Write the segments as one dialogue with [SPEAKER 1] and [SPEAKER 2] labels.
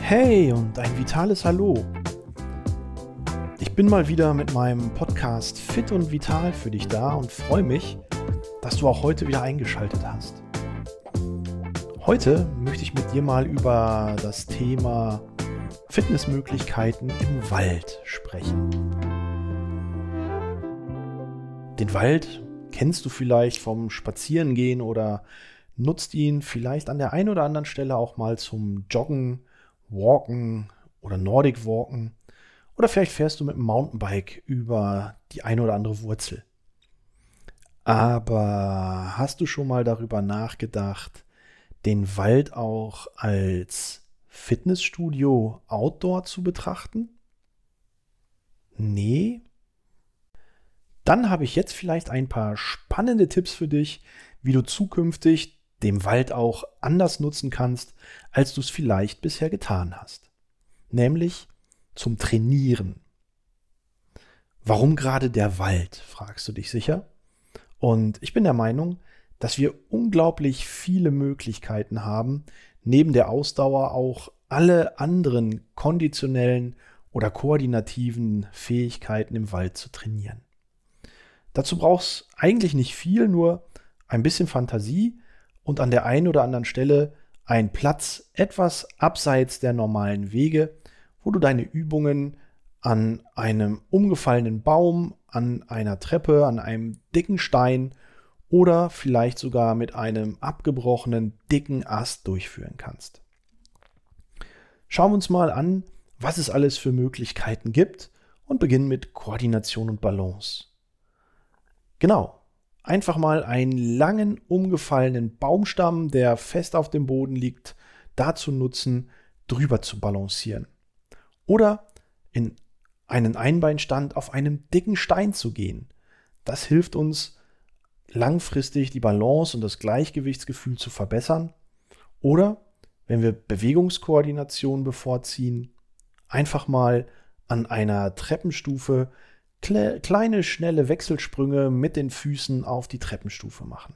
[SPEAKER 1] Hey und ein vitales Hallo. Ich bin mal wieder mit meinem Podcast Fit und Vital für dich da und freue mich, dass du auch heute wieder eingeschaltet hast. Heute möchte ich mit dir mal über das Thema Fitnessmöglichkeiten im Wald sprechen. Den Wald kennst du vielleicht vom Spazierengehen oder nutzt ihn vielleicht an der einen oder anderen Stelle auch mal zum Joggen, Walken oder Nordic Walken. Oder vielleicht fährst du mit dem Mountainbike über die eine oder andere Wurzel. Aber hast du schon mal darüber nachgedacht, den Wald auch als Fitnessstudio Outdoor zu betrachten? Nee? Dann habe ich jetzt vielleicht ein paar spannende Tipps für dich, wie du zukünftig den Wald auch anders nutzen kannst, als du es vielleicht bisher getan hast. Nämlich zum Trainieren. Warum gerade der Wald, fragst du dich sicher? Und ich bin der Meinung, dass wir unglaublich viele Möglichkeiten haben, neben der Ausdauer auch alle anderen konditionellen oder koordinativen Fähigkeiten im Wald zu trainieren. Dazu braucht es eigentlich nicht viel, nur ein bisschen Fantasie und an der einen oder anderen Stelle ein Platz etwas abseits der normalen Wege, wo du deine Übungen an einem umgefallenen Baum, an einer Treppe, an einem dicken Stein oder vielleicht sogar mit einem abgebrochenen dicken Ast durchführen kannst. Schauen wir uns mal an, was es alles für Möglichkeiten gibt und beginnen mit Koordination und Balance. Genau, einfach mal einen langen umgefallenen Baumstamm, der fest auf dem Boden liegt, dazu nutzen, drüber zu balancieren. Oder in einen Einbeinstand auf einem dicken Stein zu gehen. Das hilft uns, langfristig die Balance und das Gleichgewichtsgefühl zu verbessern. Oder wenn wir Bewegungskoordination bevorziehen, einfach mal an einer Treppenstufe kle kleine, schnelle Wechselsprünge mit den Füßen auf die Treppenstufe machen.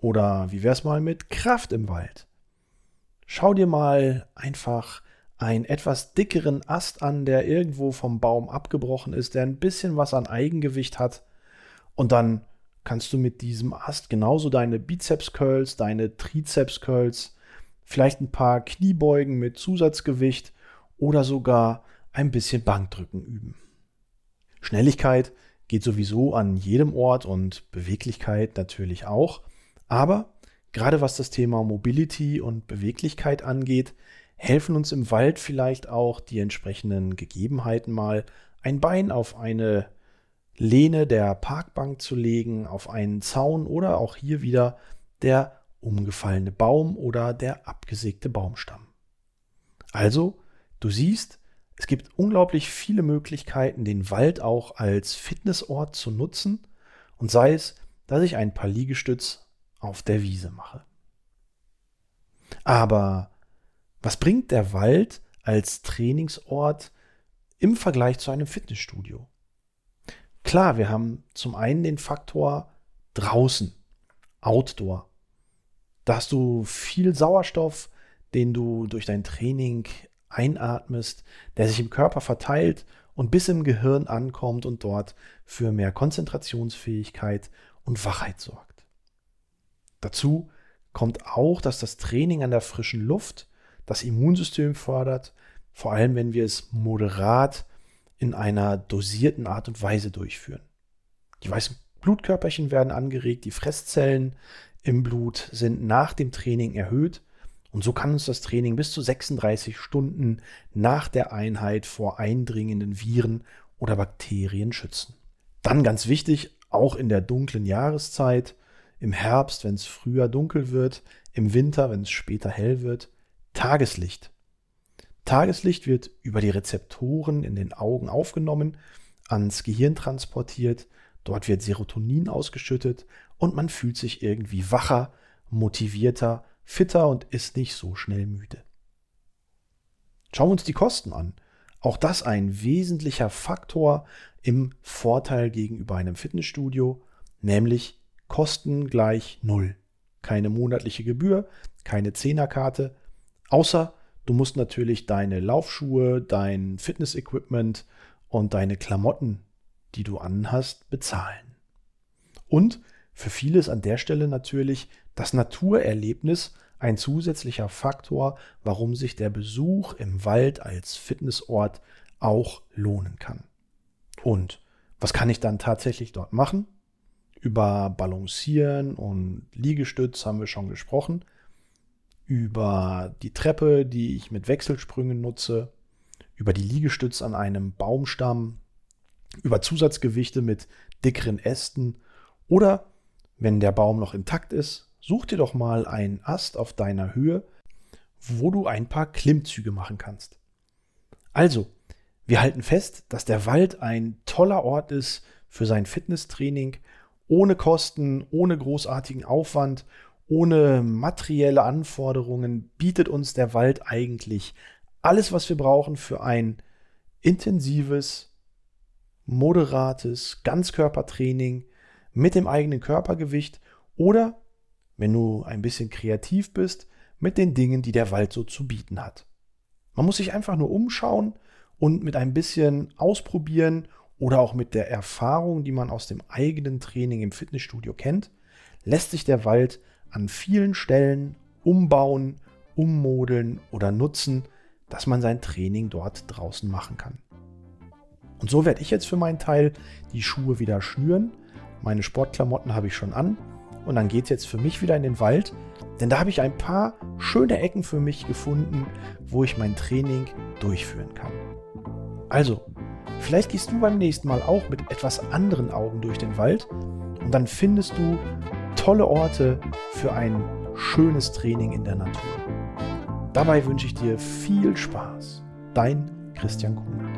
[SPEAKER 1] Oder wie wär's mal mit Kraft im Wald? Schau dir mal einfach einen etwas dickeren Ast an, der irgendwo vom Baum abgebrochen ist, der ein bisschen was an Eigengewicht hat. Und dann kannst du mit diesem Ast genauso deine Bizeps-Curls, deine Trizeps-Curls, vielleicht ein paar Kniebeugen mit Zusatzgewicht oder sogar ein bisschen Bankdrücken üben. Schnelligkeit geht sowieso an jedem Ort und Beweglichkeit natürlich auch. Aber gerade was das Thema Mobility und Beweglichkeit angeht, helfen uns im Wald vielleicht auch die entsprechenden Gegebenheiten mal, ein Bein auf eine Lehne der Parkbank zu legen, auf einen Zaun oder auch hier wieder der umgefallene Baum oder der abgesägte Baumstamm. Also, du siehst, es gibt unglaublich viele Möglichkeiten, den Wald auch als Fitnessort zu nutzen und sei es, dass ich ein paar Liegestütz auf der Wiese mache. Aber was bringt der Wald als Trainingsort im Vergleich zu einem Fitnessstudio? Klar, wir haben zum einen den Faktor draußen, Outdoor. Da hast du viel Sauerstoff, den du durch dein Training einatmest, der sich im Körper verteilt und bis im Gehirn ankommt und dort für mehr Konzentrationsfähigkeit und Wachheit sorgt. Dazu kommt auch, dass das Training an der frischen Luft das Immunsystem fördert, vor allem wenn wir es moderat in einer dosierten Art und Weise durchführen. Die weißen Blutkörperchen werden angeregt, die Fresszellen im Blut sind nach dem Training erhöht und so kann uns das Training bis zu 36 Stunden nach der Einheit vor eindringenden Viren oder Bakterien schützen. Dann ganz wichtig, auch in der dunklen Jahreszeit, im Herbst, wenn es früher dunkel wird, im Winter, wenn es später hell wird, Tageslicht. Tageslicht wird über die Rezeptoren in den Augen aufgenommen, ans Gehirn transportiert, dort wird Serotonin ausgeschüttet und man fühlt sich irgendwie wacher, motivierter, fitter und ist nicht so schnell müde. Schauen wir uns die Kosten an. Auch das ein wesentlicher Faktor im Vorteil gegenüber einem Fitnessstudio, nämlich Kosten gleich Null. keine monatliche Gebühr, keine Zehnerkarte, außer du musst natürlich deine Laufschuhe, dein Fitnessequipment und deine Klamotten, die du anhast, bezahlen. Und für viele ist an der Stelle natürlich das Naturerlebnis ein zusätzlicher Faktor, warum sich der Besuch im Wald als Fitnessort auch lohnen kann. Und was kann ich dann tatsächlich dort machen? Über Balancieren und Liegestütz haben wir schon gesprochen. Über die Treppe, die ich mit Wechselsprüngen nutze. Über die Liegestütz an einem Baumstamm. Über Zusatzgewichte mit dickeren Ästen. Oder, wenn der Baum noch intakt ist, such dir doch mal einen Ast auf deiner Höhe, wo du ein paar Klimmzüge machen kannst. Also, wir halten fest, dass der Wald ein toller Ort ist für sein Fitnesstraining, ohne Kosten, ohne großartigen Aufwand, ohne materielle Anforderungen bietet uns der Wald eigentlich alles, was wir brauchen für ein intensives, moderates Ganzkörpertraining mit dem eigenen Körpergewicht oder, wenn du ein bisschen kreativ bist, mit den Dingen, die der Wald so zu bieten hat. Man muss sich einfach nur umschauen und mit ein bisschen Ausprobieren oder auch mit der Erfahrung, die man aus dem eigenen Training im Fitnessstudio kennt, lässt sich der Wald an vielen Stellen umbauen, ummodeln oder nutzen, dass man sein Training dort draußen machen kann. Und so werde ich jetzt für meinen Teil die Schuhe wieder schnüren. Meine Sportklamotten habe ich schon an. Und dann geht es jetzt für mich wieder in den Wald, denn da habe ich ein paar schöne Ecken für mich gefunden, wo ich mein Training durchführen kann. Also, vielleicht gehst du beim nächsten Mal auch mit etwas anderen Augen durch den Wald und dann findest du tolle Orte für ein schönes Training in der Natur. Dabei wünsche ich dir viel Spaß. Dein Christian Kuhn.